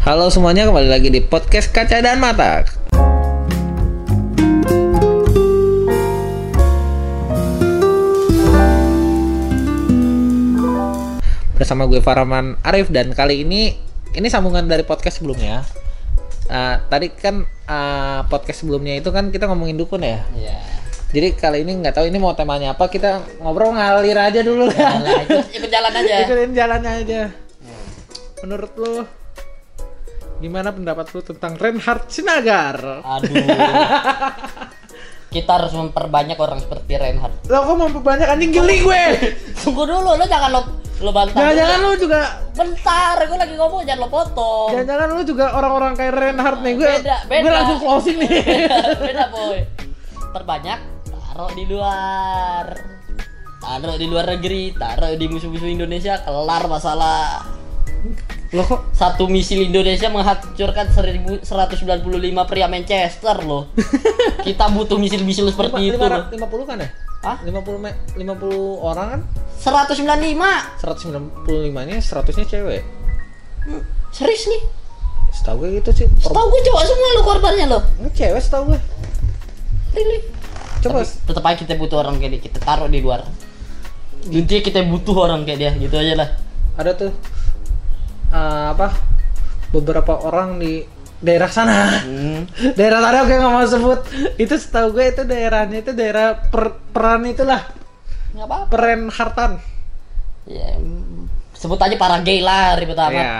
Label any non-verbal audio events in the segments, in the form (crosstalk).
Halo semuanya, kembali lagi di podcast Kaca dan Mata. Bersama gue Faraman Arif dan kali ini ini sambungan dari podcast sebelumnya. Uh, tadi kan uh, podcast sebelumnya itu kan kita ngomongin dukun ya. Iya. Jadi kali ini nggak tahu ini mau temanya apa kita ngobrol ngalir aja dulu ya. Alah, ikut, ikut jalan aja. Ikutin jalannya aja. Menurut lo gimana pendapat lo tentang Reinhard Sinagar? Aduh. (laughs) Kita harus memperbanyak orang seperti Reinhard. Lo kok mau banyak anjing geli gue? (laughs) Tunggu dulu, lo jangan lo lo bantah. Jangan-jangan dulu. lo juga Bentar, gue lagi ngomong jangan lo potong. Jangan-jangan lo juga orang-orang kayak Reinhard nih gue. Beda, beda. Gue langsung closing nih. (laughs) Beda boy. Perbanyak, taruh di luar. Taruh di luar negeri, taruh di musuh-musuh Indonesia, kelar masalah. Lo kok Satu misil Indonesia menghancurkan 1195 pria Manchester loh. (laughs) Kita butuh misil-misil seperti itu loh. 50 kan ya? Hah? 50 me 50 orang kan 195. 195 nya 100 nya cewek. Hmm, Serius nih? Setahu gue gitu sih. Setahu gue cowok semua lo korbannya lo. Enggak cewek setahu gue. Really? Coba Tapi tetap aja kita butuh orang kayak dia. Kita taruh di luar. Intinya kita butuh orang kayak dia, gitu aja lah. ada tuh eh, apa beberapa orang di daerah sana Hmm. (laughs) daerah sana gue nggak mau sebut itu setahu gue itu daerahnya itu daerah per, peran itulah Nggak apa-apa. peren hartan Ya, sebut aja para gay lah ribet amat. ya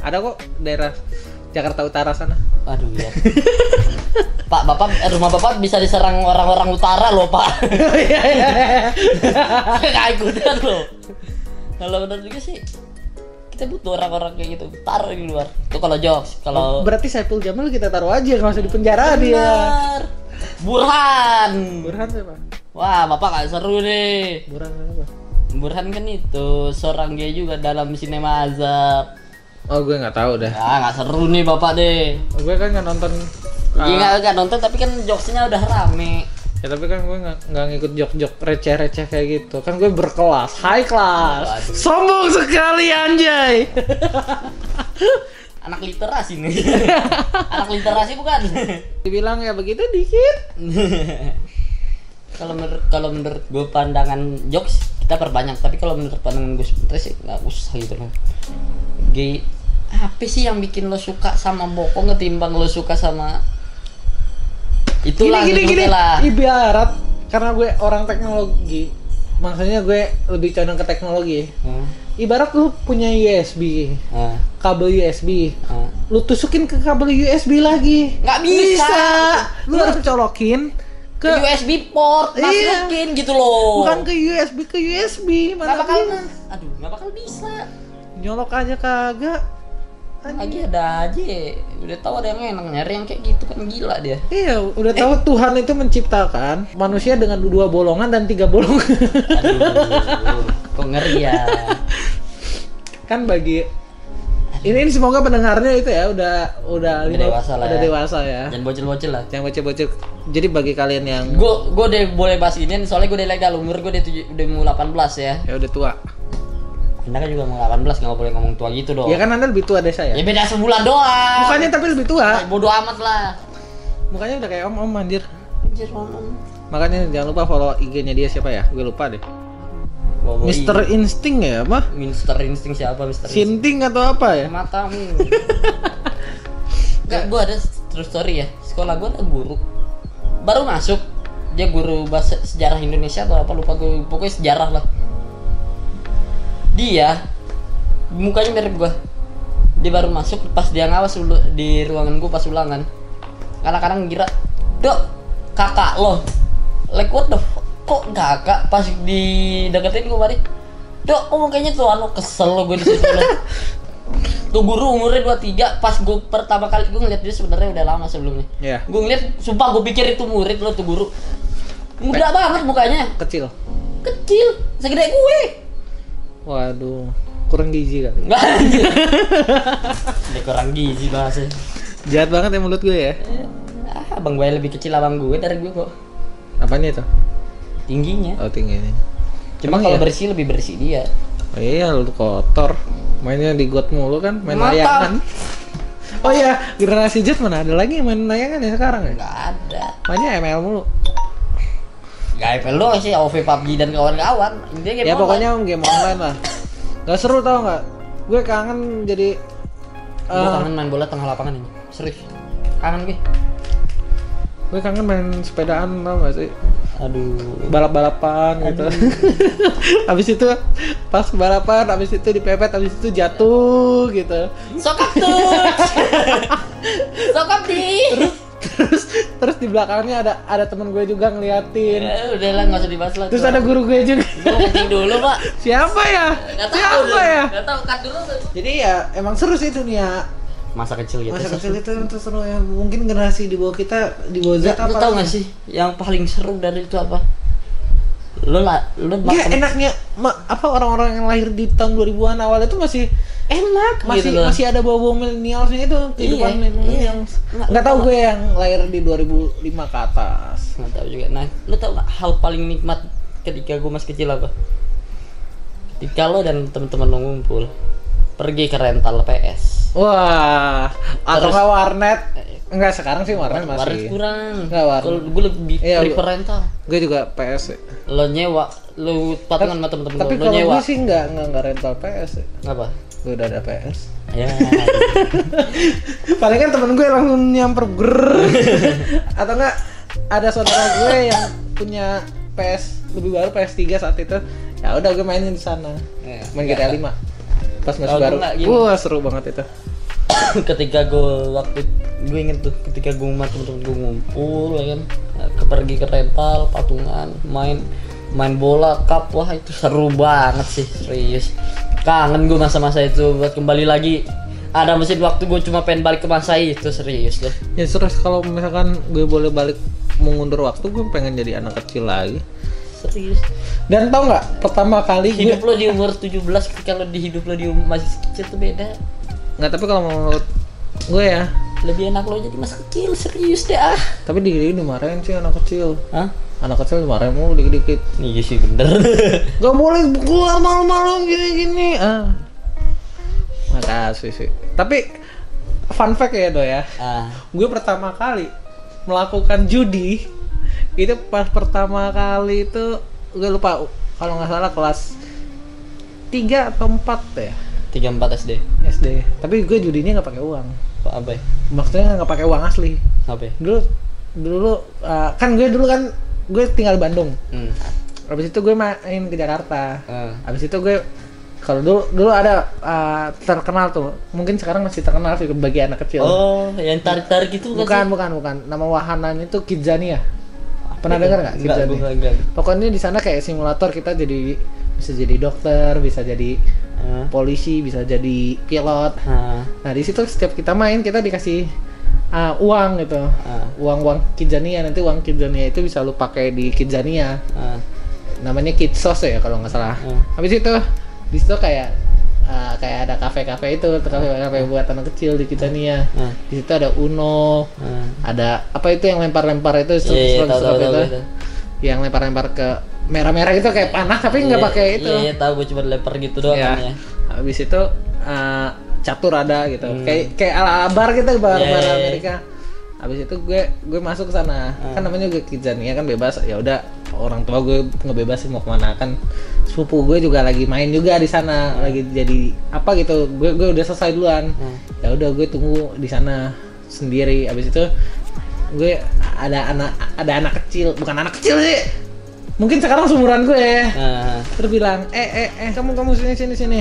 ada kok daerah Jakarta Utara sana Aduh ya. (laughs) Pak, Bapak eh, rumah Bapak bisa diserang orang-orang utara loh, Pak. (laughs) iya iya Nggak ikutan loh. Kalau benar juga sih kita butuh orang-orang kayak gitu. Taruh di luar. Itu kalau jokes, kalau berarti Saiful Jamal kita taruh aja nggak usah di penjara dia. Burhan. Burhan siapa Wah, Bapak gak seru nih. Burhan siapa Burhan kan itu seorang gay juga dalam sinema azab. oh gue nggak tahu dah Ah, gak seru nih Bapak deh. gue kan nggak nonton Iya nggak nggak nonton tapi kan jokesnya udah rame. Ya tapi kan gue nggak nggak ngikut jok-jok receh-receh kayak gitu kan gue berkelas high class Waduh. sombong sekali anjay (laughs) Anak literasi nih. (laughs) Anak literasi bukan? (laughs) dibilang ya begitu dikit kalau menurut kalau menurut gue pandangan jokes kita perbanyak tapi kalau menurut pandangan gue sebenarnya sih nggak usah gitu loh gay apa sih yang bikin lo suka sama bokong ketimbang lo suka sama itulah gini gini gini. sebutnya lah ibarat karena gue orang teknologi maksudnya gue lebih condong ke teknologi. Hmm. ibarat lu punya USB Ah, kabel USB ah. lu tusukin ke kabel USB lagi. Nggak bisa, lu harus colokin ke ke USB port Iya. masukin gitu loh. Bukan ke USB ke USB nggak mana bakal bisa. aduh nggak bakal bisa. Nyolok aja kagak lagi ada aja udah tahu ada yang enak nyari yang kayak gitu kan gila dia Iya, udah tahu Tuhan itu menciptakan manusia dengan dua bolongan dan tiga bolongan. aduh kok ngeri ya kan bagi ini, ini semoga pendengarnya itu ya udah udah Udah dewasa lah udah ya. dewasa ya. jangan bocil-bocil lah Jangan bocil-bocil. Jadi bagi kalian yang gue gue udah boleh bahas ini soalnya gue udah legal umur gue udah, tujuh- udah mau 18 ya ya udah tua. Anda kan juga mau 18 nggak boleh ngomong tua gitu dong Ya kan Anda lebih tua dari saya. ya beda sebulan doang Mukanya tapi lebih tua. bodoh amat lah Mukanya udah kayak om-om anjir. Anjir, ngomong. Makanya jangan lupa follow IG-nya dia siapa ya? Gue lupa deh. Bobo Mister Insting ya apa? Mister Insting siapa Mister Insting Sinting atau apa ya? matamu (laughs) Enggak, gue ada true story ya sekolah gue ada guru baru masuk dia guru bahasa sejarah Indonesia atau apa lupa gue pokoknya sejarah lah dia mukanya mirip gue dia baru masuk pas dia ngawas dulu di ruangan gue pas ulangan. Kadang-kadang kira dok kakak lo. Like what the fuck? kok kakak pas dideketin gue mari? Dok kok mukanya tuh anu kesel lo gue di situ loh. (laughs) tuh guru umurnya 23 pas gue pertama kali gue ngeliat dia sebenarnya udah lama sebelumnya. Ya, gue ngeliat sumpah gue pikir itu murid lo tuh guru. Muda banget mukanya. Kecil. kecil segede gue Waduh, kurang gizi enggak anjir (laughs) Dia kurang gizi bahasa Jahat banget ya mulut gue ya. ah, abang gue lebih kecil abang gue dari gue kok Apanya itu? tingginya Oh tinggi ini. cuma Emang kalau iya? bersih lebih bersih dia Oh iya lu kotor. Mainnya di got mulu kan, main Mata. layangan. Oh iya, generasi Z mana ada lagi yang main layangan ya sekarang ya? Nggak ada. Mainnya ML mulu. IPL doang sih, OV PUBG dan kawan-kawan. Intinya game ya online. pokoknya game online lah. Gak seru tau nggak? Gue kangen jadi Gue eh, kangen main bola tengah lapangan ini. Serius. Kangen gue. gue kangen main sepedaan tau gak sih? Aduh. balap-balapan gitu. habis (laughs) itu pas balapan, habis itu dipepet, habis itu jatuh gitu. Sokap tuh. (laughs) Sokap di. Terus terus di belakangnya ada ada temen gue juga ngeliatin. Ya, udah lah nggak usah dibahas lah. Terus ada guru gue juga. Gue kencing dulu pak. (laughs) Siapa ya? Gak tahu. Siapa ya? Gak tahu. Cut dulu. Jadi ya emang seru sih itu nih ya. Masa kecil gitu. Masa kecil itu itu seru ya. Mungkin generasi di bawah kita di bawah Z Ya, apa? lu tau gak sih yang paling seru dari itu apa? Lu lah, lu Ya enaknya ma- apa orang-orang yang lahir di tahun 2000-an awal itu masih enak masih gitu loh. masih ada bau-bau milenialsnya itu kehidupan Iya, milenial. iya. Nggak tahu gue yang lahir di 2005 ke atas. Nggak tahu juga. Nah, lu tau gak hal paling nikmat ketika gue masih kecil apa? Ketika lo dan teman-teman lo ngumpul pergi ke rental PS. Wah, atau nggak warnet? Enggak sekarang sih warnet Warnet masih. kurang. Nggak, warnet. Kalau gue lebih Iya, prefer rental. Gue juga PS. Lo nyewa, lo patungan sama temen-temen Tapi lo, lo kalau gue sih nggak nggak nggak rental PS. Apa? Gue udah ada PS. Ya. (laughs) Paling kan temen gue langsung nyamper ger. (laughs) atau enggak ada saudara gue yang punya PS lebih baru PS3 saat itu. Ya udah gue mainin di sana. Ya, Main GTA 5. Pas masih baru. nggak gini. Wah, seru banget itu. (coughs) ketika gue waktu gue inget tuh ketika gue sama temen-temen gue ngumpul ya kan ke pergi ke rental patungan main main bola cup wah itu seru banget sih serius kangen gue masa-masa itu buat kembali lagi ada mesin waktu gue cuma pengen balik ke masa itu serius deh Ya terus kalau misalkan gue boleh balik mengundur waktu, gue pengen jadi anak kecil lagi. Serius Dan tau nggak pertama kali gue hidup lo di umur 17 ketika lo di hidup lo di masih kecil tuh beda nggak tapi kalau menurut gue ya, lebih enak lo jadi masa kecil serius deh ah tapi dikit dimarahin sih anak kecil. Hah? Anak kecil dimarahin mulu dikit-dikit. iya sih bener (laughs) Gak boleh keluar malam-malam gini-gini. Ah. Makasih sih. Tapi fun fact ya do ya. ah Gue pertama kali melakukan judi itu pas pertama kali itu gue lupa kalau nggak salah kelas 3 atau 4 ya 34 SD SD. Tapi gue judinya nggak pakai uang. apa ya Maksudnya nggak pakai uang asli. apa ya Dulu dulu uh, kan gue dulu kan gue tinggal di Bandung. hmm. Habis itu gue main ke Jakarta. Ah. Habis itu gue kalau dulu dulu ada uh, terkenal tuh. Mungkin sekarang masih terkenal sih bagi anak kecil. Oh, yang tarik-tarik itu bukan, bukan, bukan. Nama wahananya itu Kidzania. Pernah dengar nggak enggak. Pokoknya di sana kayak simulator kita jadi bisa jadi dokter, bisa jadi Ah. polisi, bisa jadi pilot. Ah. Nah di situ setiap kita main kita dikasih uh, uang gitu, Ah. uang uang Kidzania nanti uang Kidzania itu bisa lu pakai di Kidzania. Ah. Namanya Kidsos ya kalau nggak salah. Hmm. Habis itu di situ kayak uh, kayak ada kafe-kafe itu, kafe-kafe buat anak kecil di Kidzania. Ah. Di situ ada Uno, Ah. ada apa itu yang lempar-lempar itu Iya, iya, tahu, tahu, struk-struk tahu, itu, yang lempar-lempar ke merah-merah itu kayak panah tapi nggak Iya, pakai itu. Iya, iya, tahu gue cuma lempar gitu doang Ya. kan ya. Habis itu uh, catur ada gitu. Kayak kayak ala bar gitu bar Hmm. Iya, bar iya, iya. Amerika. Habis itu gue gue masuk ke sana. Hmm. Kan namanya juga Kidzania kan bebas. Ya udah orang tua gue ngebebasin mau ke mana kan. Sepupu gue juga lagi main juga di sana, lagi jadi apa gitu. Gue gue udah selesai duluan. Hmm. Ya udah gue tunggu di sana sendiri. Habis itu gue ada anak ada anak kecil, bukan anak kecil sih. Mungkin sekarang seumuran gue ya Ah. terus bilang eh eh eh kamu kamu sini sini sini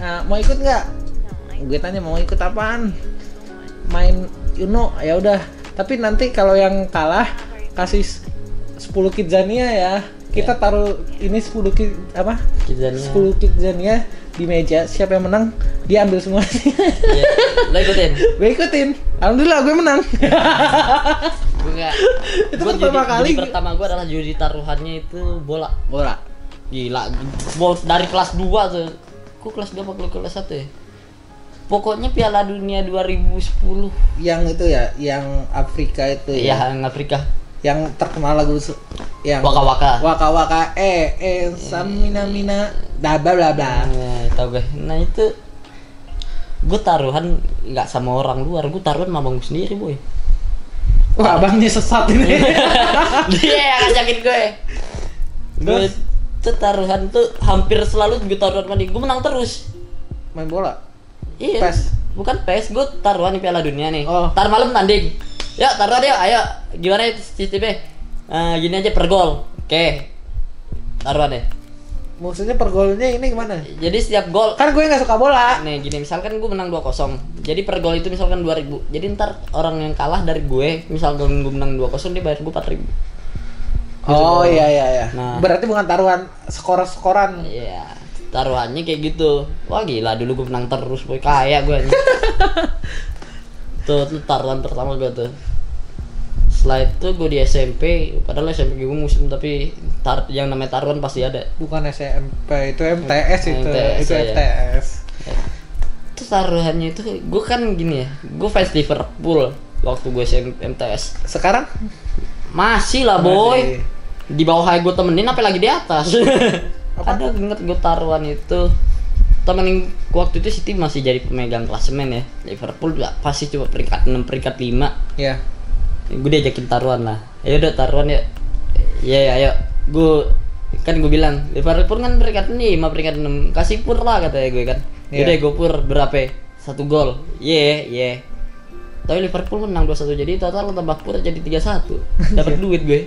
Ah, mau ikut nggak gue tanya mau ikut apaan main Uno ya udah tapi nanti kalau yang kalah kasih 10 kidzania ya kita taruh ini 10 kid apa Kizania. 10 kidzania di meja siapa yang menang dia ambil semua (laughs) Iya. Lo ikutin? (laughs) gue ikutin alhamdulillah gue menang (laughs) Gue enggak. Itu pertama kali. Judi pertama gue adalah judi taruhannya itu bola. bola Gila. Bo- Dari kelas 2 tuh. Kok kelas 2 apa kelas 1 ya? Pokoknya Piala Dunia 2010 yang itu ya yang Afrika itu Iya, ya yang Afrika. Yang terkenal lagu yang Waka Waka. waka waka eh eh samina mina bla bla bla bla. Nah, tahu gue. Nah, itu gue taruhan nggak sama orang luar. Gue taruhan sama abang gue sendiri boy. Wah, abangnya sesat ini. (laughs) dia yang ngajakin gue. Gue tuh taruhan tuh hampir selalu gue taruhan dia. Gue menang terus. Main bola. iya. PES? bukan pes gue taruhan di piala dunia nih. Oh. tar malam tanding ya taruhan yuk ayo gimana ya sistemnya Eh, gini aja per gol oke taruhan deh Maksudnya per golnya ini gimana? jadi setiap gol Kan gue nggak suka bola. Nih gini misalkan gue menang 2-0 Jadi per gol itu misalkan 2000 Jadi ntar orang yang kalah dari gue Misalkan gue menang 2-0 dia bayar gue 4000 Oh iya iya iya. Nah. Berarti bukan taruhan skor-skoran. Iya Taruhannya kayak gitu Wah gila dulu gue menang terus boy Kaya gue. (laughs) Tuh, tuh taruhan pertama gue tuh Setelah itu gue di SMP Padahal SMP gue musim tapi tar yang namanya taruhan pasti ada Bukan SMP, itu MTS itu. MTS, itu iya. MTS. itu taruhannya itu gue kan gini ya gue fans Liverpool waktu gue SM MTS Sekarang? masih lah boy Masih. di bawah gue temenin apa lagi di atas (laughs) ada inget gue taruhan itu temen yang waktu itu City masih jadi pemegang klasemen ya. Liverpool juga pasti cuma peringkat 6 peringkat 5 Iya. gue diajakin taruhan lah. Ayo udah taruhan ya ya ya ayo. Gue kan gue bilang Liverpool kan peringkat 5 peringkat 6 kasih pur lah katanya gue kan. Iya. Yaudah gue pur. Berapa satu gol. Ye ye tapi Liverpool menang 2-1 jadi total tambah pur jadi 3-1 (laughs) dapat duit gue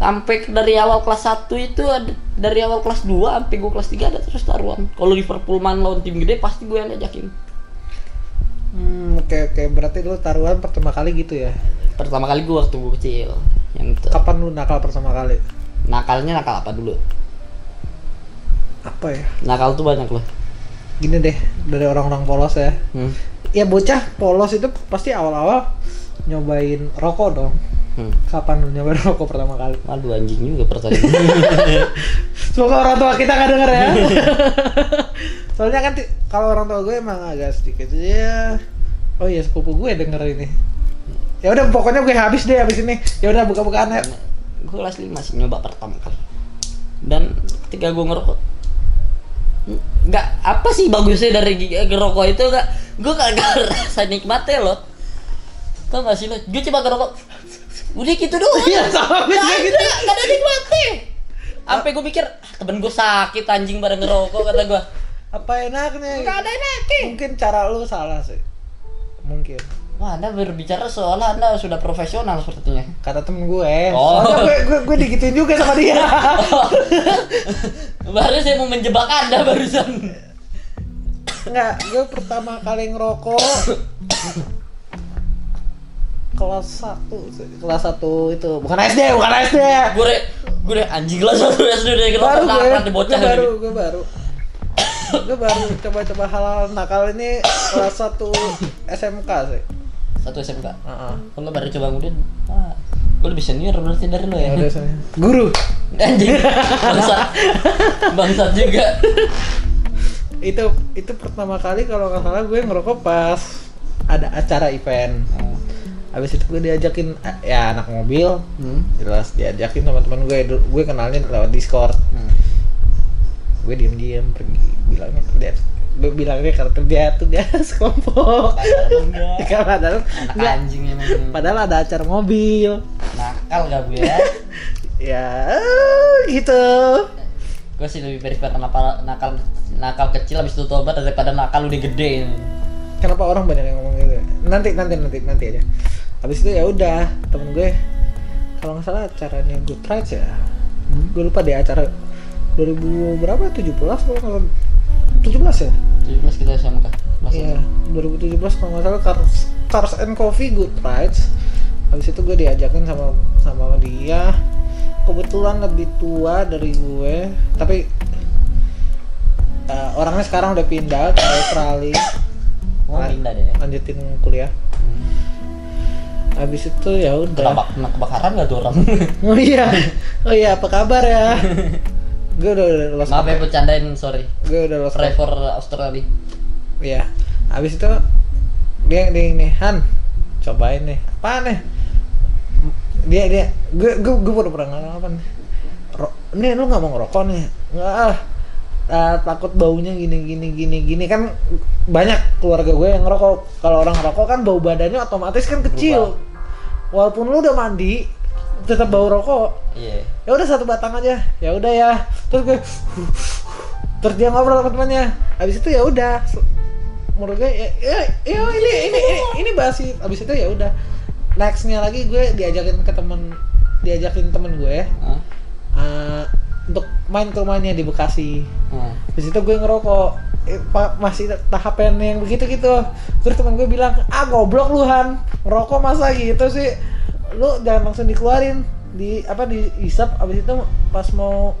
sampai dari awal kelas 1 itu ada, dari awal kelas 2 sampai gue kelas 3 ada terus taruhan kalau Liverpool main lawan tim gede pasti gue yang ajakin Hmm, oke oke. Berarti lu taruhan pertama kali gitu ya. pertama kali gue waktu gue kecil yang itu Kapan lu nakal pertama kali? nakalnya nakal apa dulu Apa ya? nakal tuh banyak loh Gini deh, dari orang-orang polos ya. hmm. Ya bocah polos itu pasti awal-awal nyobain rokok dong. Hmm. Kapan lu nyobain rokok pertama kali? Waduh anjing juga pertanyaan (laughs) Semoga orang tua kita nggak denger ya. (laughs) Soalnya kan kalau orang tua gue emang agak sedikit ya. Oh iya sepupu gue denger ini. Ya udah pokoknya gue habis deh habis ini. Ya udah buka-bukaan ya. gue kelas 5 sih nyoba pertama kali dan ketika gue ngerokok nggak apa sih bagusnya dari gi- ngerokok itu nggak gue gak, gak (laughs) rasa nikmatnya loh tau gak sih lo gue coba ngerokok udah gitu doang Iya, sama juga ada, gitu. nggak ada nikmatnya sampai gue mikir "Ah, temen gue sakit anjing bareng ngerokok kata gue Apa enaknya? nggak ada enaknya Mungkin cara lu salah sih. Mungkin. wah anda berbicara seolah anda sudah profesional sepertinya Kata temen gue. Oh. Soalnya gue, gue, gue digituin juga sama dia. (laughs) baru saya mau menjebak anda barusan Enggak, gue pertama kali ngerokok kelas 1 sih. kelas 1 itu bukan SD bukan SD gue re, gue re, anjing lah satu SD udah baru kenapa gue di bocah gue baru ini. gue baru gue baru coba-coba hal nakal ini kelas 1 SMK sih satu SMK Heeh. kalau baru coba kemudian ah, gue lebih senior berarti dari lo ya Ya. (laughs) Guru. anjing bangsat bangsat juga Itu itu pertama kali kalau nggak salah gue ngerokok pas ada acara event. Habis itu gue diajakin eh, ya anak mobil, hmm. jelas diajakin teman-teman gue gue kenalnya lewat Discord. Hmm. Gue diem-diem pergi bilangnya kerja gue bilangnya kerja tugas (laughs) kelompok. Padahal (laughs) padahal enggak. anjing emang Padahal ada acara mobil. nakal gak gue ya (laughs) Ya gitu. gue sih lebih prefer nakal nakal nakal kecil habis itu tobat daripada nakal udah gede Kenapa orang banyak yang ngomong gitu? Nanti nanti nanti nanti aja. Habis itu ya udah temen gue kalau nggak salah acaranya Good Rides ya. Gue lupa deh acara 2000 berapa? 17 kalau nggak salah. 17 ya? 17 kita SMK Iya, 2017 kalau nggak salah Cars, Cars and Coffee Good Rides. Habis itu gue diajakin sama sama dia. Kebetulan lebih tua dari gue, tapi eh, orangnya sekarang udah pindah ke Australia. Oh, pindah deh. Lanjutin kuliah. Habis itu ya udah. Kenapa kena kebakaran gak tuh orang? (laughs) Oh iya. Oh iya, apa kabar ya? (laughs) gue udah, udah lost Maaf ya bercandain sorry. Gue udah lost Pray for Australia. Iya. Habis itu dia dia ini Han cobain nih. Apaan nih? Dia dia gue gue gue baru pernah ngalaman. Ro, nih lu nggak mau ngerokok nih? Nggak eh, takut baunya gini gini gini gini. Kan banyak keluarga gue yang ngerokok. Kalau orang ngerokok kan bau badannya otomatis kan kecil. Walaupun lu udah mandi tetap bau rokok. Iya. ya udah satu batang aja. Ya udah ya. Terus gue terus dia ngobrol sama temannya habis itu ya udah. Menurut gue ya, ya, ya ini ini ini ini basi. Habis itu ya udah. Nextnya lagi gue diajakin ke temen diajakin temen gue. Hah? eh, untuk main ke rumahnya di Bekasi. Hah. di situ gue ngerokok. Eh, masih tahapan yang begitu gitu terus teman gue bilang ah goblok lu Han. Ngerokok masa gitu sih? Lu jangan langsung dikeluarin. Di apa di isap. Abis itu pas mau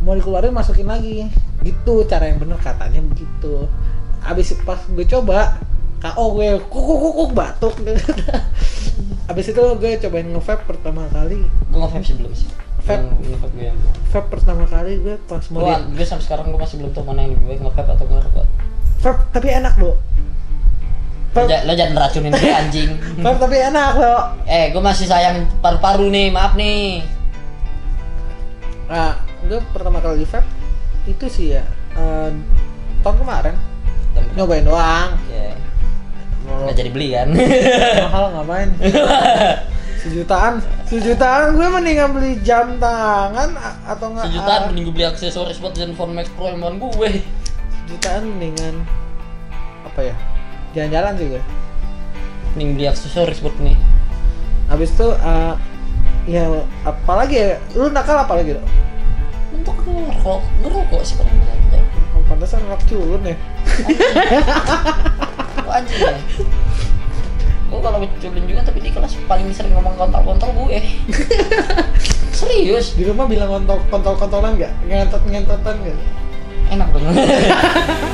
mau dikeluarin masukin lagi. Gitu cara yang bener katanya begitu. Abis pas gue coba KO gue kuk kuk kuk, kuk batuk. (laughs) Abis itu gue cobain nge-vape pertama kali. Gue nge-vape sih belum sih. Vape. Gue vape pertama kali gue pas mau Gue, lihat gue sampai sekarang gue masih belum tahu mana yang lebih baik nge-vape atau ngerokok. vape tapi enak loh Lo, lo jangan racunin dia (laughs) anjing. vape tapi enak loh eh, gue masih sayang paru-paru nih, maaf nih. Nah, gue pertama kali vape itu sih ya eh, tahun kemarin nyobain doang. Mau nggak jadi beli kan? mahal ngapain? (laughs) Sejutaan, sejutaan gue mendingan beli jam tangan atau enggak? Sejutaan mending gue beli aksesoris buat Zenfone Max Pro yang gue. Sejutaan mendingan apa ya? Jalan-jalan sih gue. Mending beli aksesoris buat nih. Habis itu eh, ya apalagi ya? Lu nakal apa lagi dong? Untuk ngerokok, ngerokok sih banyak. Oh, pantesan anak culun ya. Anjing ya. (laughs) Gue kalau culun juga tapi di kelas paling sering ngomong kontol-kontol gue. (laughs) Serius, Di rumah bilang kontol kontol kontolan nggak? Ngentot ngentotan nggak? enak dong. (laughs)